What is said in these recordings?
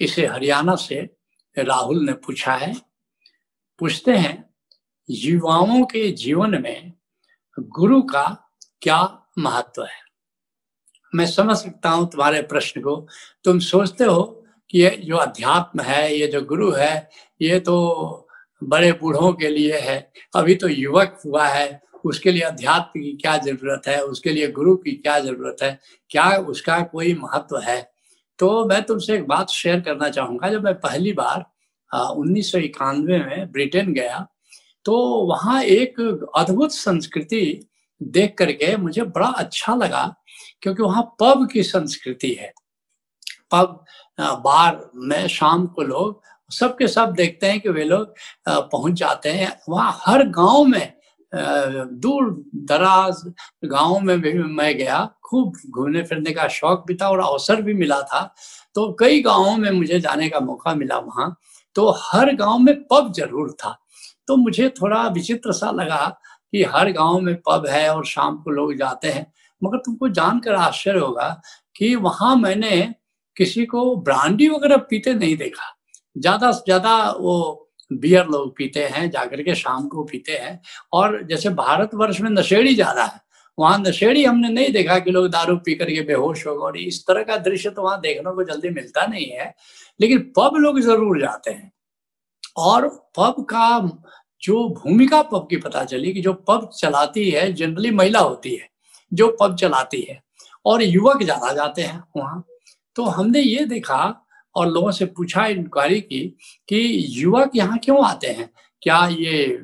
इसे हरियाणा से राहुल ने पूछा है। पूछते हैं, युवाओं के जीवन में गुरु का क्या महत्व है? मैं समझ सकता हूँ तुम्हारे प्रश्न को। तुम सोचते हो कि ये जो अध्यात्म है, ये जो गुरु है, ये तो बड़े बूढ़ों के लिए है। अभी तो युवक हुआ है, उसके लिए अध्यात्म की क्या ज़रूरत है? उसके लिए गुरु की क्या ज़रूरत है? क्या उसका कोई महत्व है? तो मैं तुमसे एक बात शेयर करना चाहूँगा। जब मैं पहली बार उन्नीस सौ इक्यानवे में ब्रिटेन गया तो वहाँ एक अद्भुत संस्कृति देख करके मुझे बड़ा अच्छा लगा, क्योंकि वहाँ पब की संस्कृति है। पब बार, में शाम को लोग सबके सब देखते हैं कि वे लोग पहुँच जाते हैं। वहाँ हर गाँव में दूर दराज गाँव में भी मैं गया, खूब घूमने फिरने का शौक भी था और अवसर भी मिला था। तो कई गाँवों में मुझे जाने का मौका मिला वहाँ। तो हर गाँव में पब ज़रूर था। तो मुझे थोड़ा विचित्र सा लगा कि हर गाँव में पब है और शाम को लोग जाते हैं। मगर तुमको जानकर आश्चर्य होगा कि वहाँ मैंने किसी को ब्रांडी वगैरह पीते नहीं देखा। ज़्यादा से ज़्यादा वो बियर लोग पीते हैं, जाकर के शाम को पीते हैं। और जैसे भारतवर्ष में नशेड़ी ज़्यादा है, वहाँ नशेड़ी हमने नहीं देखा कि लोग दारू पी करके बेहोश हो गए। और इस तरह का दृश्य तो वहाँ देखने को जल्दी मिलता नहीं है, लेकिन पब लोग ज़रूर जाते हैं। और पब का जो भूमिका पब की पता चली कि जो पब चलाती है, जनरली महिला होती है, जो पब चलाती है, और युवक ज़्यादा जाते हैं वहाँ। तो हमने ये देखा और लोगों से पूछा इंक्वायरी की कि युवक यहाँ क्यों आते हैं? क्या ये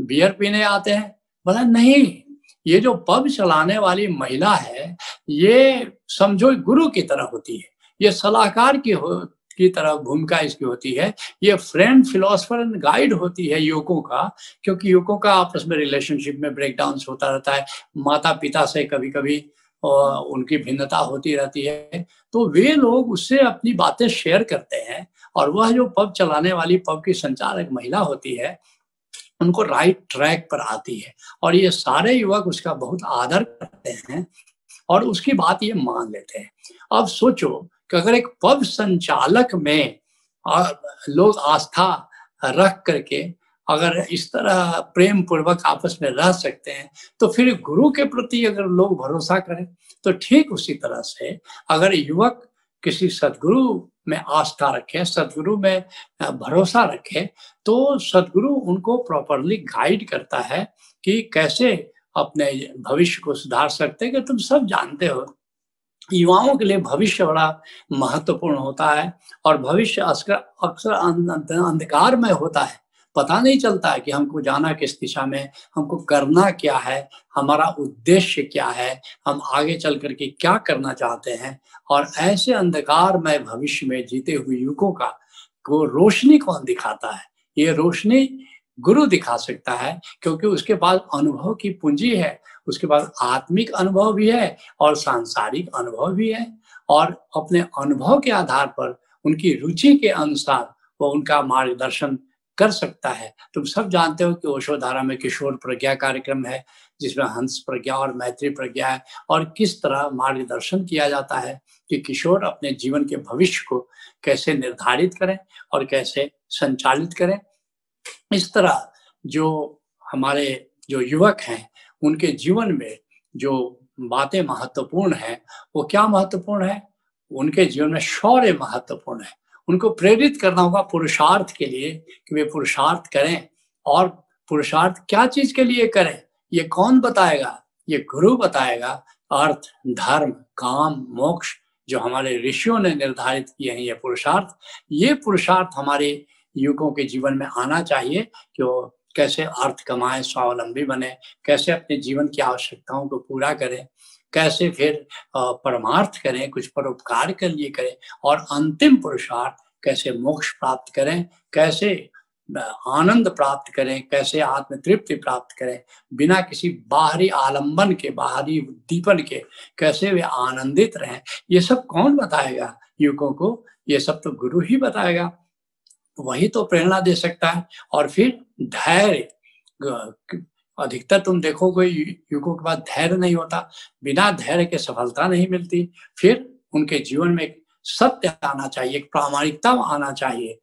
बियर पीने आते हैं? बोला, नहीं, ये जो पब चलाने वाली महिला है, ये समझो गुरु की तरह होती है। ये सलाहकार की हो, की तरह भूमिका इसकी होती है। ये फ्रेंड फिलोसफर एंड गाइड होती है युवकों का, क्योंकि युवकों का आपस में रिलेशनशिप में ब्रेकडाउन होता रहता है। माता पिता से कभी कभी उनकी भिन्नता होती रहती है तो वे लोग उससे अपनी बातें शेयर करते हैं और वह जो पब चलाने वाली पब की संचालक महिला होती है, उनको राइट ट्रैक पर आती है और ये सारे युवक उसका बहुत आदर करते हैं और उसकी बात ये मान लेते हैं। अब सोचो कि अगर एक पब संचालक में लोग आस्था रख करके अगर इस तरह प्रेम पूर्वक आपस में रह सकते हैं तो फिर गुरु के प्रति अगर लोग भरोसा करें तो ठीक उसी तरह से अगर युवक किसी सदगुरु में आस्था रखे, सदगुरु में भरोसा रखे तो सदगुरु उनको प्रॉपरली गाइड करता है कि कैसे अपने भविष्य को सुधार सकते हैं, कि तुम सब जानते हो। युवाओं के लिए भविष्य बड़ा महत्वपूर्ण होता है और भविष्य अक्सर अंधकार में होता है। पता नहीं चलता है कि हमको जाना किस दिशा में हमको करना क्या है, हमारा उद्देश्य क्या है, हम आगे चल करके क्या करना चाहते हैं। और ऐसे अंधकार में भविष्य में जीते हुए युवकों का को रोशनी कौन दिखाता है? ये रोशनी गुरु दिखा सकता है, क्योंकि उसके पास अनुभव की पूंजी है, उसके पास आत्मिक अनुभव भी है और सांसारिक अनुभव भी है। और अपने अनुभव के आधार पर, उनकी रुचि के अनुसार वो उनका मार्गदर्शन कर सकता है। तुम सब जानते हो कि ओशोधारा में किशोर प्रज्ञा कार्यक्रम है, जिसमें हंस प्रज्ञा और मैत्री प्रज्ञा है, और किस तरह मार्गदर्शन किया जाता है कि किशोर अपने जीवन के भविष्य को कैसे निर्धारित करें और कैसे संचालित करें। इस तरह जो हमारे जो युवक हैं, उनके जीवन में जो बातें महत्वपूर्ण है, वो क्या महत्वपूर्ण है? उनके जीवन में शौर्य महत्वपूर्ण है। उनको प्रेरित करना होगा पुरुषार्थ के लिए कि वे पुरुषार्थ करें। और पुरुषार्थ क्या चीज़ के लिए करें? ये कौन बताएगा? ये गुरु बताएगा। अर्थ, धर्म, काम, मोक्ष जो हमारे ऋषियों ने निर्धारित किए हैं ये पुरुषार्थ। ये पुरुषार्थ हमारे युवकों के जीवन में आना चाहिए कि वो कैसे अर्थ कमाए, स्वावलंबी बने, कैसे अपने जीवन की आवश्यकताओं को पूरा करें। कैसे फिर परमार्थ करें, कुछ परोपकार के लिए करें और अंतिम पुरुषार्थ कैसे मोक्ष प्राप्त करें, कैसे आनंद प्राप्त करें, कैसे आत्म तृप्ति प्राप्त करें, बिना किसी बाहरी आलंबन के, बाहरी उद्दीपन के, कैसे वे आनंदित रहें, ये सब कौन बताएगा युवकों को? ये सब तो गुरु ही बताएगा। वही तो प्रेरणा दे सकता है और फिर धैर्य अधिकतर तुम देखोगे युगों के बाद धैर्य नहीं होता, बिना धैर्य के सफलता नहीं मिलती। फिर उनके जीवन में सत्य आना चाहिए, एक प्रामाणिकता आना चाहिए।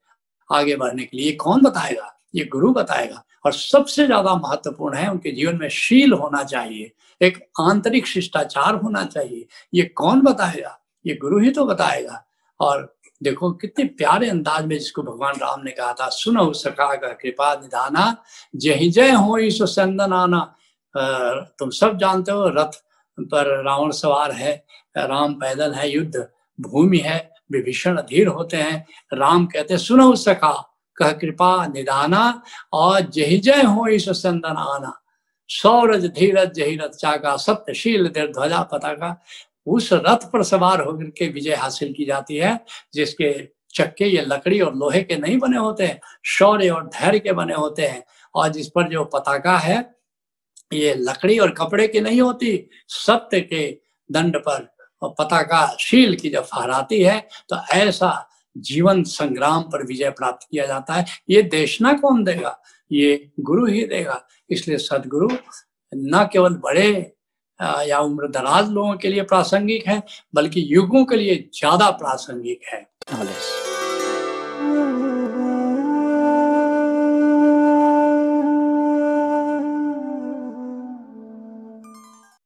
आगे बढ़ने के लिए कौन बताएगा? ये गुरु बताएगा। और सबसे ज़्यादा महत्वपूर्ण है उनके जीवन में शील होना चाहिए, एक आंतरिक शिष्टाचार होना चाहिए। ये कौन बताएगा? ये गुरु ही तो बताएगा। और देखो, कितने प्यारे अंदाज में जिसको भगवान राम ने कहा था, सुनो सका का कृपा निधाना, जय जय हो इस संदन आना तुम सब जानते हो, रथ पर रावण सवार है, राम पैदल है, युद्ध भूमि है, विभीषण अधीर होते हैं। राम कहते, सुनो सका कह कृपा निदाना और जय जय हो इस संदन आना सौरज धीरज जही रथ चाका सत्यशील देर ध्वजा पताका। उस रथ पर सवार होकर के विजय हासिल की जाती है, जिसके चक्के ये लकड़ी और लोहे के नहीं बने होते हैं, शौर्य और धैर्य के बने होते हैं। और जिस पर जो पताका है, ये लकड़ी और कपड़े की नहीं होती, सत्य के दंड पर पताका शील की जब फहराती है तो ऐसा जीवन संग्राम पर विजय प्राप्त किया जाता है। ये देशना कौन देगा? ये गुरु ही देगा। इसलिए सदगुरु न केवल बड़े या उम्र दराज लोगों के लिए प्रासंगिक है, बल्कि युगों के लिए ज़्यादा प्रासंगिक है।